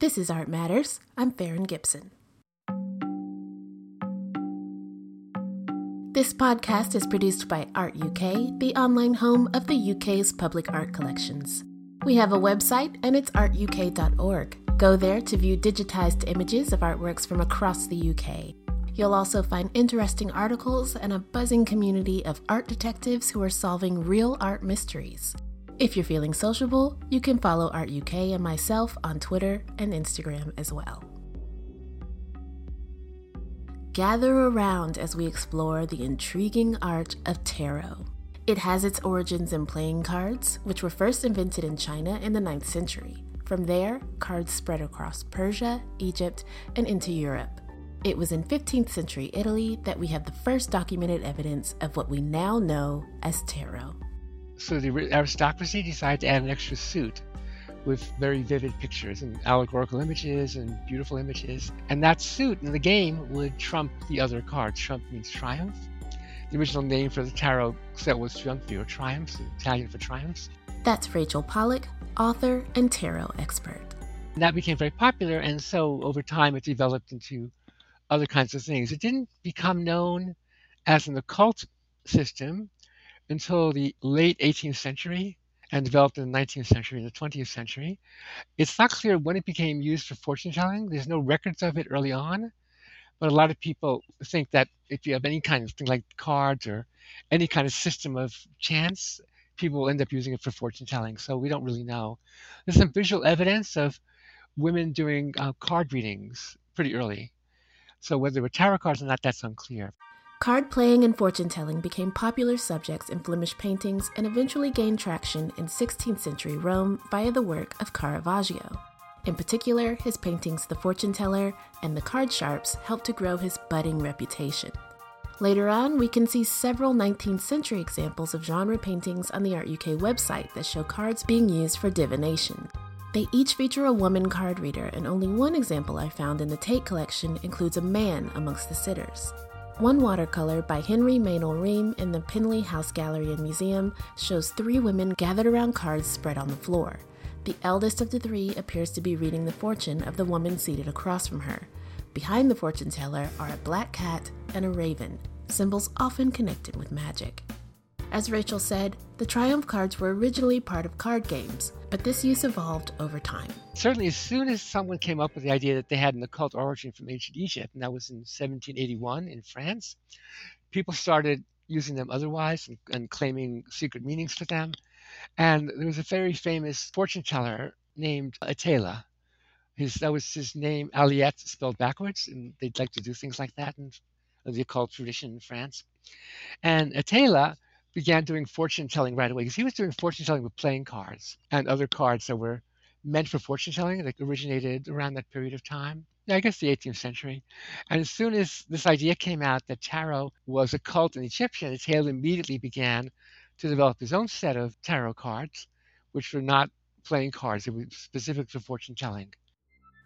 This is Art Matters. I'm Farron Gibson. This podcast is produced by Art UK, the online home of the UK's public art collections. We have a website and it's artuk.org. Go there to view digitized images of artworks from across the UK. You'll also find interesting articles and a buzzing community of art detectives who are solving real art mysteries. If you're feeling sociable, you can follow Art UK and myself on Twitter and Instagram as well. Gather around as we explore the intriguing art of tarot. It has its origins in playing cards, which were first invented in China in the 9th century. From there, cards spread across Persia, Egypt, and into Europe. It was in 15th century Italy that we have the first documented evidence of what we now know as tarot so the aristocracy decided to add an extra suit with very vivid pictures and allegorical images and beautiful images. And that suit in the game would trump the other cards. Trump means triumph. The original name for the tarot set was Triumphi or Triumphs, Italian for triumphs. That's Rachel Pollack, author and tarot expert. And that became very popular, and so over time it developed into other kinds of things. It didn't become known as an occult system until the late 18th century and developed in the 19th century and the 20th century. It's not clear when it became used for fortune telling. There's no records of it early on, but a lot of people think that if you have any kind of thing like cards or any kind of system of chance, people will end up using it for fortune telling. So we don't really know. There's some visual evidence of women doing uh, card readings pretty early. So whether they were tarot cards or not, that's unclear. Card playing and fortune telling became popular subjects in Flemish paintings and eventually gained traction in 16th century Rome via the work of Caravaggio. In particular, his paintings The Fortune Teller and The Card Sharps helped to grow his budding reputation. Later on, we can see several 19th century examples of genre paintings on the Art UK website that show cards being used for divination. They each feature a woman card reader, and only one example I found in the Tate collection includes a man amongst the sitters. One watercolor by Henry Meynell Rheam in the Penlee House Gallery and Museum shows three women gathered around cards spread on the floor. The eldest of the three appears to be reading the fortune of the woman seated across from her. Behind the fortune teller are a black cat and a raven, symbols often connected with magic. As Rachel said, the Triumph cards were originally part of card games, but this use evolved over time. Certainly, as soon as someone came up with the idea that they had an occult origin from ancient Egypt, and that was in 1781 in France, people started using them otherwise and, and claiming secret meanings to them. And there was a very famous fortune teller named Etteilla. His, that was his name, Aliette, spelled backwards, and they'd like to do things like that in the occult tradition in France. And Etteilla began doing fortune telling right away because he was doing fortune telling with playing cards and other cards that were meant for fortune telling that originated around that period of time. I guess the 18th century. And as soon as this idea came out that tarot was occult in Egyptian, Hale immediately began to develop his own set of tarot cards, which were not playing cards, they were specific for fortune telling.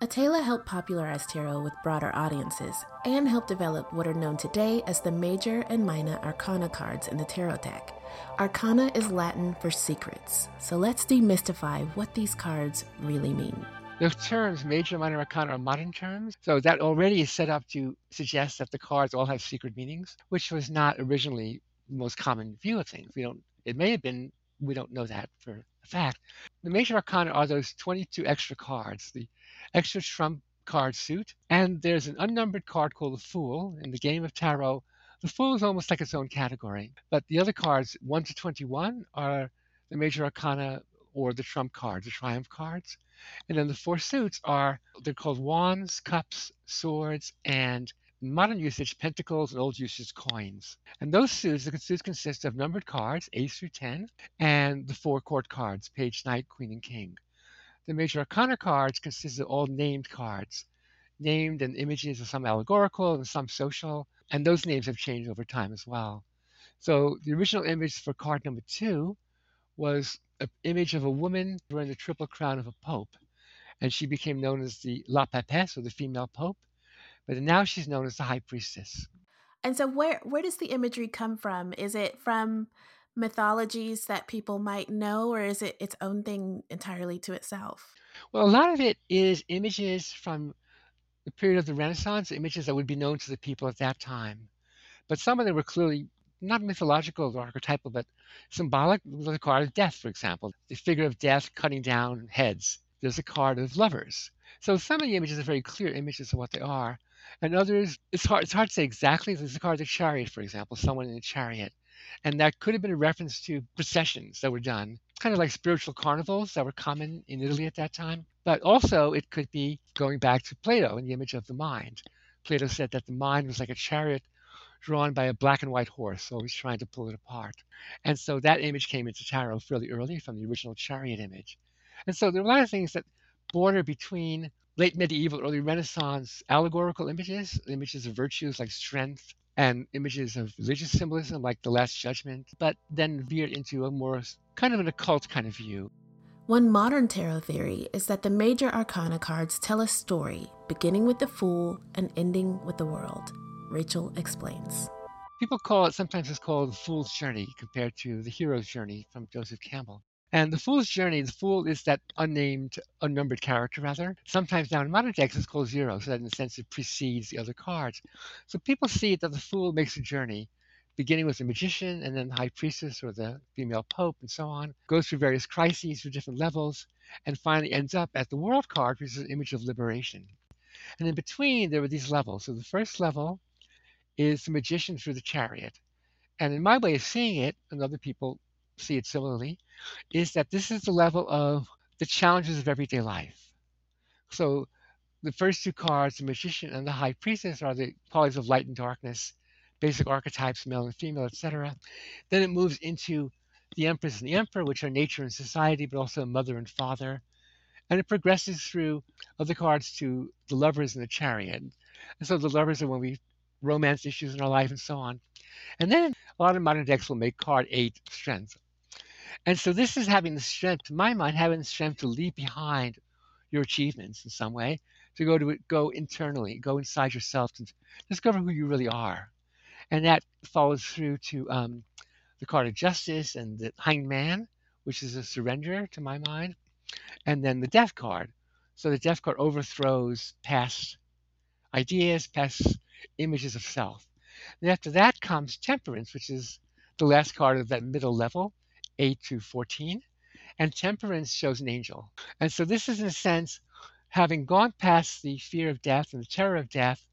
Etteilla helped popularize tarot with broader audiences and helped develop what are known today as the major and minor arcana cards in the tarot deck. Arcana is Latin for secrets, so let's demystify what these cards really mean. The terms major minor arcana are modern terms, so that already is set up to suggest that the cards all have secret meanings, which was not originally the most common view of things. We don't. It may have been. We don't know that for a fact. The major arcana are those 22 extra cards, the extra trump card suit. And there's an unnumbered card called the Fool. In the game of tarot, the Fool is almost like its own category. But the other cards, 1 to 21, are the major arcana or the trump cards, the triumph cards. And then the four suits are, they're called wands, cups, swords, and modern usage, pentacles, and old usage, coins. And those suits, the suits consist of numbered cards, 8 through 10, and the four court cards, page, knight, queen, and king. The major arcana cards consist of all named cards, named and images of some allegorical and some social, and those names have changed over time as well. So the original image for card number two was an image of a woman wearing the triple crown of a pope, and she became known as the La Papesse, or the female pope, but now she's known as the high priestess. And so, where where does the imagery come from? Is it from mythologies that people might know, or is it its own thing entirely to itself? Well, a lot of it is images from the period of the Renaissance, images that would be known to the people at that time. But some of them were clearly not mythological or archetypal, but symbolic. There's a card of death, for example, the figure of death cutting down heads. There's a card of lovers. So some of the images are very clear images of what they are, and others it's hard it's hard to say exactly. A card of the chariot, for example, someone in a chariot, and that could have been a reference to processions that were done, kind of like spiritual carnivals that were common in Italy at that time. But also it could be going back to Plato and the image of the mind. Plato said that the mind was like a chariot drawn by a black and white horse, always trying to pull it apart. And so that image came into tarot fairly early from the original chariot image. And so there are a lot of things that border between late medieval, early Renaissance allegorical images, images of virtues like strength, and images of religious symbolism like the Last Judgment, but then veered into a more kind of an occult kind of view. One modern tarot theory is that the major arcana cards tell a story, beginning with the Fool and ending with the World. Rachel explains. People call it, sometimes it's called the Fool's Journey compared to the Hero's Journey from Joseph Campbell. And the Fool's Journey, the Fool is that unnamed, unnumbered character, rather. Sometimes now in modern decks it's called Zero, so that in a sense it precedes the other cards. So people see that the Fool makes a journey, beginning with the Magician and then the High Priestess or the Female Pope and so on, goes through various crises through different levels, and finally ends up at the World card, which is an image of liberation. And in between, there were these levels. So the first level is the magician through the chariot. And in my way of seeing it, and other people see it similarly, is that this is the level of the challenges of everyday life. So the first two cards, the magician and the high priestess, are the qualities of light and darkness, basic archetypes, male and female, etc. Then it moves into the empress and the emperor, which are nature and society, but also mother and father. And it progresses through other cards to the lovers and the chariot. And so the lovers are when we romance issues in our life and so on. And then a lot of modern decks will make card eight strength. And so this is having the strength, to my mind, having the strength to leave behind your achievements in some way, to go to go internally, go inside yourself to discover who you really are. And that follows through to um, the card of justice and the hanged man, which is a surrender to my mind, and then the death card. So the death card overthrows past ideas, past images of self. And after that comes temperance, which is the last card of that middle level, 8 to 14. And temperance shows an angel. And so this is, in a sense, having gone past the fear of death and the terror of death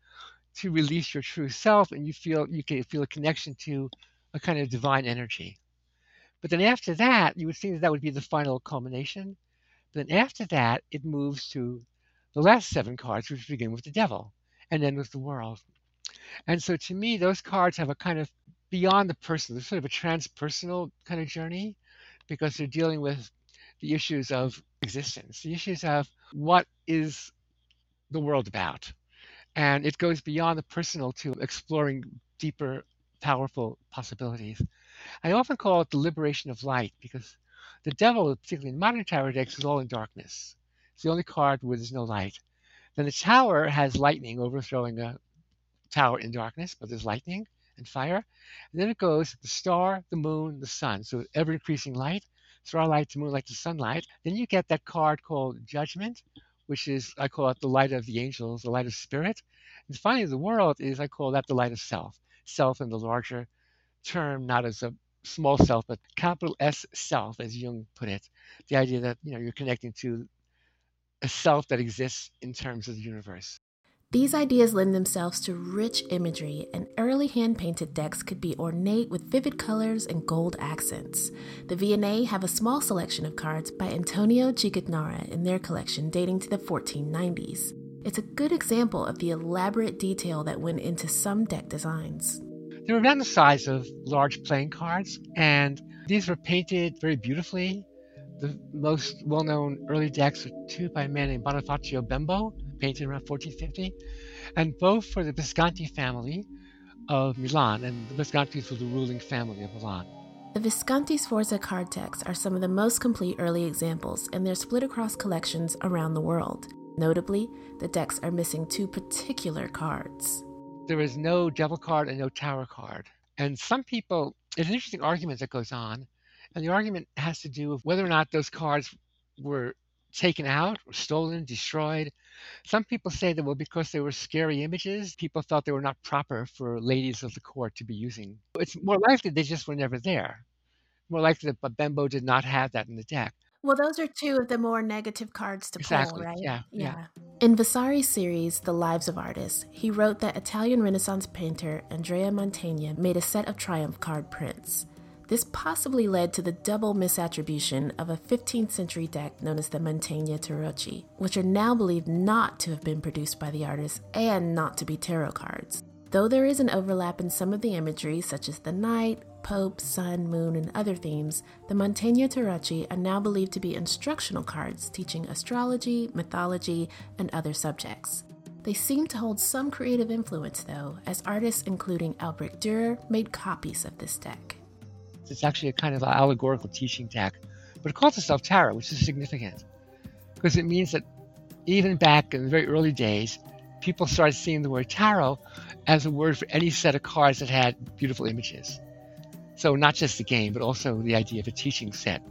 to release your true self, and you feel you can feel a connection to a kind of divine energy. But then after that, you would think that that would be the final culmination. But then after that, it moves to the last seven cards, which begin with the devil and then with the world. And so to me, those cards have a kind of beyond the personal, There's sort of a transpersonal kind of journey because they're dealing with the issues of existence, the issues of what is the world about. And it goes beyond the personal to exploring deeper, powerful possibilities. I often call it the liberation of light because the devil, particularly in modern tarot decks, is all in darkness. It's the only card where there's no light. Then the tower has lightning overthrowing a tower in darkness, but there's lightning and fire. And then it goes the star, the moon, the sun. So ever increasing light, starlight to moonlight to sunlight. Then you get that card called judgment, which is, I call it the light of the angels, the light of spirit. And finally, the world is, I call that the light of self. Self in the larger term, not as a small self, but capital S self, as Jung put it. The idea that, you know, you're connecting to a self that exists in terms of the universe. These ideas lend themselves to rich imagery, and early hand painted decks could be ornate with vivid colors and gold accents. The V&A have a small selection of cards by Antonio Cicognara in their collection dating to the 1490s. It's a good example of the elaborate detail that went into some deck designs. They were around the size of large playing cards, and these were painted very beautifully. The most well known early decks are two by a man named Bonifacio Bembo, painted around 1450, and both for the Visconti family of Milan, and the Viscontis were the ruling family of Milan. The Visconti Sforza card decks are some of the most complete early examples, and they're split across collections around the world. Notably, the decks are missing two particular cards. There is no devil card and no tower card. And some people, it's an interesting argument that goes on, and the argument has to do with whether or not those cards were taken out or stolen, destroyed. Some people say that, well, because they were scary images, people thought they were not proper for ladies of the court to be using. It's more likely they just were never there. More likely that Bembo did not have that in the deck. Well, those are two of the more negative cards to exactly. pull, right? Yeah, yeah. yeah. In Vasari's series, The Lives of Artists, he wrote that Italian Renaissance painter Andrea Mantegna made a set of triumph card prints. This possibly led to the double misattribution of a 15th century deck known as the Mantegna Tarocchi, which are now believed not to have been produced by the artist and not to be tarot cards. Though there is an overlap in some of the imagery, such as the knight, Pope, Sun, Moon, and other themes, the Mantegna Tarocchi are now believed to be instructional cards teaching astrology, mythology, and other subjects. They seem to hold some creative influence, though, as artists including Albrecht Dürer made copies of this deck. It's actually a kind of allegorical teaching deck, but it calls itself tarot, which is significant because it means that even back in the very early days, people started seeing the word tarot as a word for any set of cards that had beautiful images. So not just the game, but also the idea of a teaching set.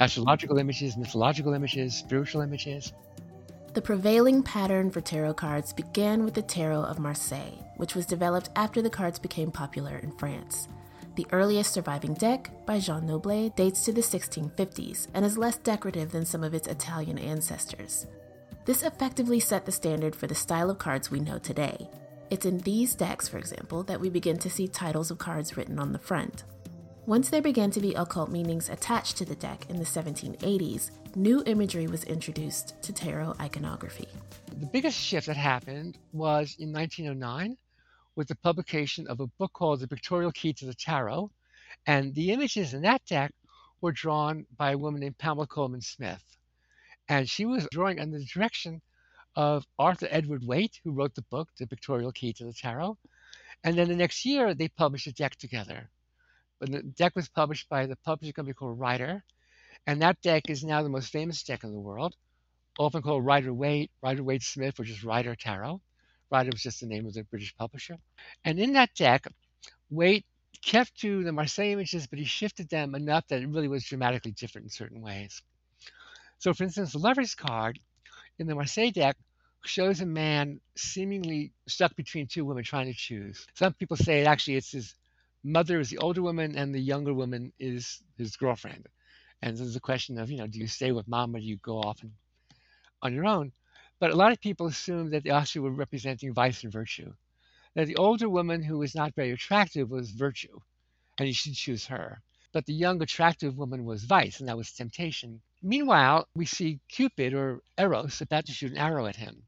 Astrological images, mythological images, spiritual images. The prevailing pattern for tarot cards began with the Tarot of Marseille, which was developed after the cards became popular in France. The earliest surviving deck, by Jean Noblet, dates to the 1650s and is less decorative than some of its Italian ancestors. This effectively set the standard for the style of cards we know today. It's in these decks, for example, that we begin to see titles of cards written on the front. Once there began to be occult meanings attached to the deck in the 1780s, new imagery was introduced to tarot iconography. The biggest shift that happened was in 1909 with the publication of a book called The Pictorial Key to the Tarot. And the images in that deck were drawn by a woman named Pamela Colman Smith. And she was drawing under the direction of Arthur Edward Waite, who wrote the book, The Pictorial Key to the Tarot. And then the next year, they published a deck together. But the deck was published by the publishing company called Rider. And that deck is now the most famous deck in the world, often called Rider Waite, Rider Waite Smith, which is Rider Tarot. Rider was just the name of the British publisher. And in that deck, Waite kept to the Marseille images, but he shifted them enough that it really was dramatically different in certain ways. So, for instance, the Lover's card in the Marseille deck shows a man seemingly stuck between two women trying to choose. Some people say actually it's his mother is the older woman and the younger woman is his girlfriend. And there's a question of, you know, do you stay with mom or do you go off and, on your own? But a lot of people assume that the also were representing vice and virtue. That the older woman who was not very attractive was virtue, and you should choose her. But the young, attractive woman was vice, and that was temptation. Meanwhile, we see Cupid or Eros about to shoot an arrow at him.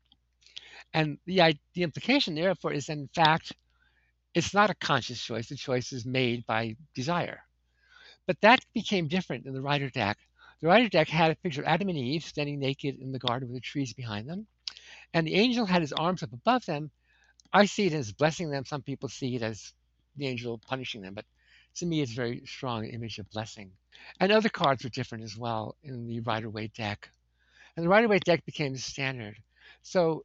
And the, the implication, therefore, is that in fact, it's not a conscious choice. The choice is made by desire. But that became different in the Rider deck the Rider deck had a picture of Adam and Eve standing naked in the garden with the trees behind them. And the angel had his arms up above them. I see it as blessing them. Some people see it as the angel punishing them. But to me, it's a very strong image of blessing. And other cards were different as well in the Rider Waite deck. And the Rider Waite deck became the standard. So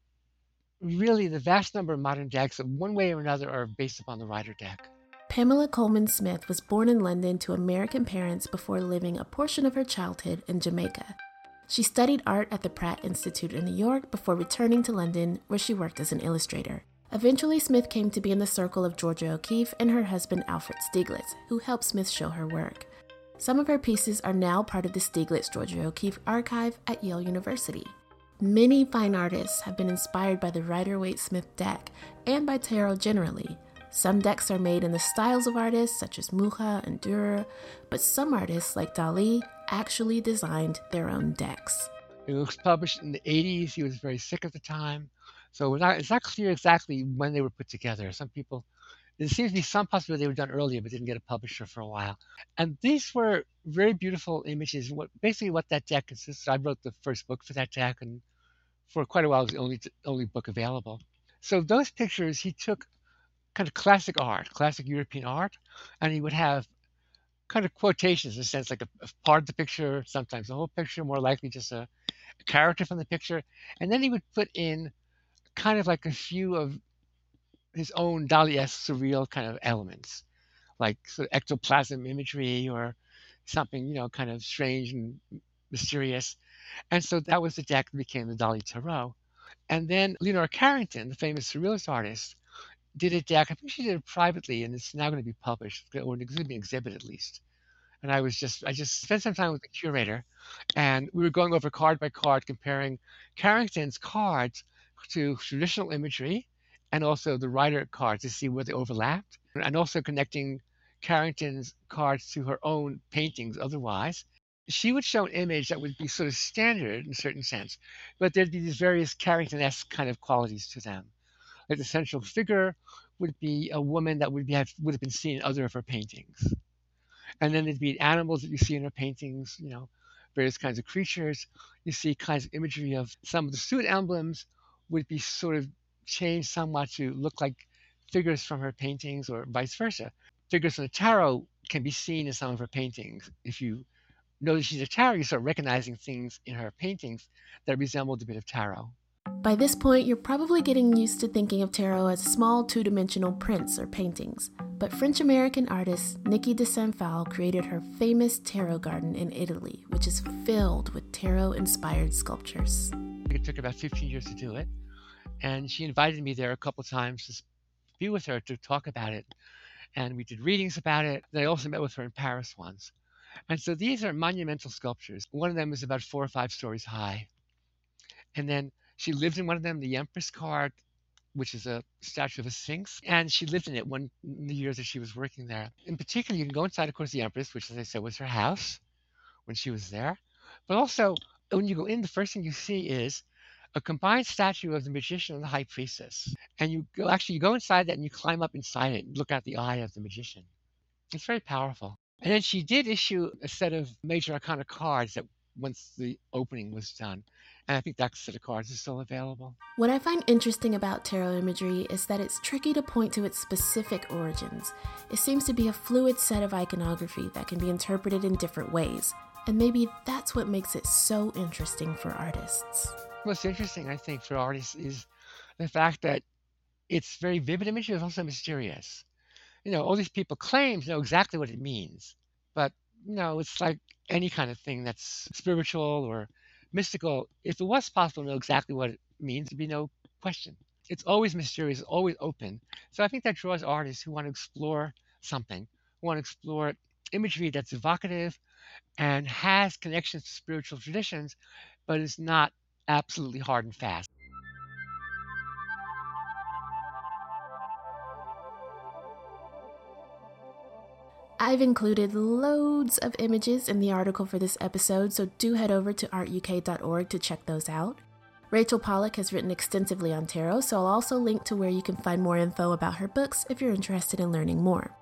really the vast number of modern decks, one way or another, are based upon the Rider deck. Pamela Colman Smith was born in London to American parents before living a portion of her childhood in Jamaica. She studied art at the Pratt Institute in New York before returning to London, where she worked as an illustrator. Eventually, Smith came to be in the circle of Georgia O'Keeffe and her husband Alfred Stieglitz, who helped Smith show her work. Some of her pieces are now part of the Stieglitz Georgia O'Keeffe archive at Yale University. Many fine artists have been inspired by the Rider Waite Smith deck and by tarot generally. Some decks are made in the styles of artists such as Mucha and Dürer, but some artists like Dali actually designed their own decks. It was published in the 80s. He was very sick at the time. So it's not, it's not clear exactly when they were put together. Some people, there seems to be some possibility they were done earlier, but didn't get a publisher for a while. And these were very beautiful images. What basically what that deck consists. I wrote the first book for that deck, and for quite a while it was the only only book available. So those pictures he took kind of classic art, classic European art, and he would have kind of quotations in a sense, like a, a part of the picture, sometimes the whole picture, more likely just a, a character from the picture, and then he would put in kind of like a few of his own Dali-esque surreal kind of elements, like sort of ectoplasm imagery or something, you know, kind of strange and mysterious. And so that was the deck that became the Dali Tarot. And then Leonora Carrington, the famous surrealist artist, did a deck. I think she did it privately, and it's now going to be published, or an exhibit at least. And I was just, I just spent some time with the curator, and we were going over card by card, comparing Carrington's cards to traditional imagery, and also the Rider cards to see where they overlapped, and also connecting Carrington's cards to her own paintings otherwise. She would show an image that would be sort of standard in a certain sense, but there'd be these various Carrington esque kind of qualities to them. The central figure would be a woman that would, be, have, would have been seen in other of her paintings. And then there'd be animals that you see in her paintings, you know, various kinds of creatures. You see kinds of imagery of some of the suit emblems would be sort of changed somewhat to look like figures from her paintings or vice versa. Figures from the tarot can be seen in some of her paintings. If you know that she's a tarot, you start recognizing things in her paintings that resembled a bit of tarot. By this point, you're probably getting used to thinking of tarot as small two dimensional prints or paintings. But French American artist Niki de Saint Phalle created her famous tarot garden in Italy, which is filled with tarot inspired sculptures. It took about 15 years to do it. And she invited me there a couple times to be with her to talk about it. And we did readings about it. I also met with her in Paris once. And so these are monumental sculptures. One of them is about four or five stories high. And then she lived in one of them, the Empress card, which is a statue of a sphinx. And she lived in it one the years that she was working there. In particular, you can go inside, of course, the Empress, which, as I said, was her house when she was there. But also, when you go in, the first thing you see is a combined statue of the magician and the high priestess. And you go actually you go inside that and you climb up inside it and look at the eye of the magician. It's very powerful. And then she did issue a set of major arcana cards that once the opening was done. And I think that set of cards is still available. What I find interesting about tarot imagery is that it's tricky to point to its specific origins. It seems to be a fluid set of iconography that can be interpreted in different ways. And maybe that's what makes it so interesting for artists. What's interesting, I think, for artists is the fact that it's very vivid imagery, it's also mysterious. You know, all these people claim to know exactly what it means, but you know, it's like any kind of thing that's spiritual or mystical. If it was possible to know exactly what it means, there'd be no question. It's always mysterious, always open. So I think that draws artists who want to explore something, who want to explore imagery that's evocative and has connections to spiritual traditions, but is not absolutely hard and fast. I've included loads of images in the article for this episode, so do head over to artuk.org to check those out. Rachel Pollack has written extensively on tarot, so I'll also link to where you can find more info about her books if you're interested in learning more.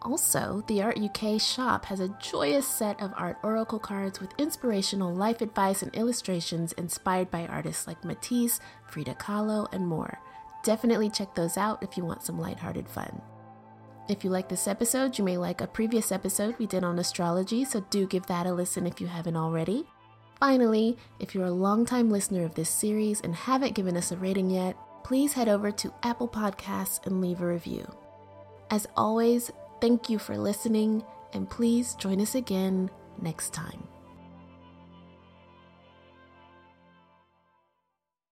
Also, the Art UK shop has a joyous set of art oracle cards with inspirational life advice and illustrations inspired by artists like Matisse, Frida Kahlo, and more. Definitely check those out if you want some lighthearted fun. If you like this episode, you may like a previous episode we did on astrology, so do give that a listen if you haven't already. Finally, if you're a longtime listener of this series and haven't given us a rating yet, please head over to Apple Podcasts and leave a review. As always, Thank you for listening, and please join us again next time.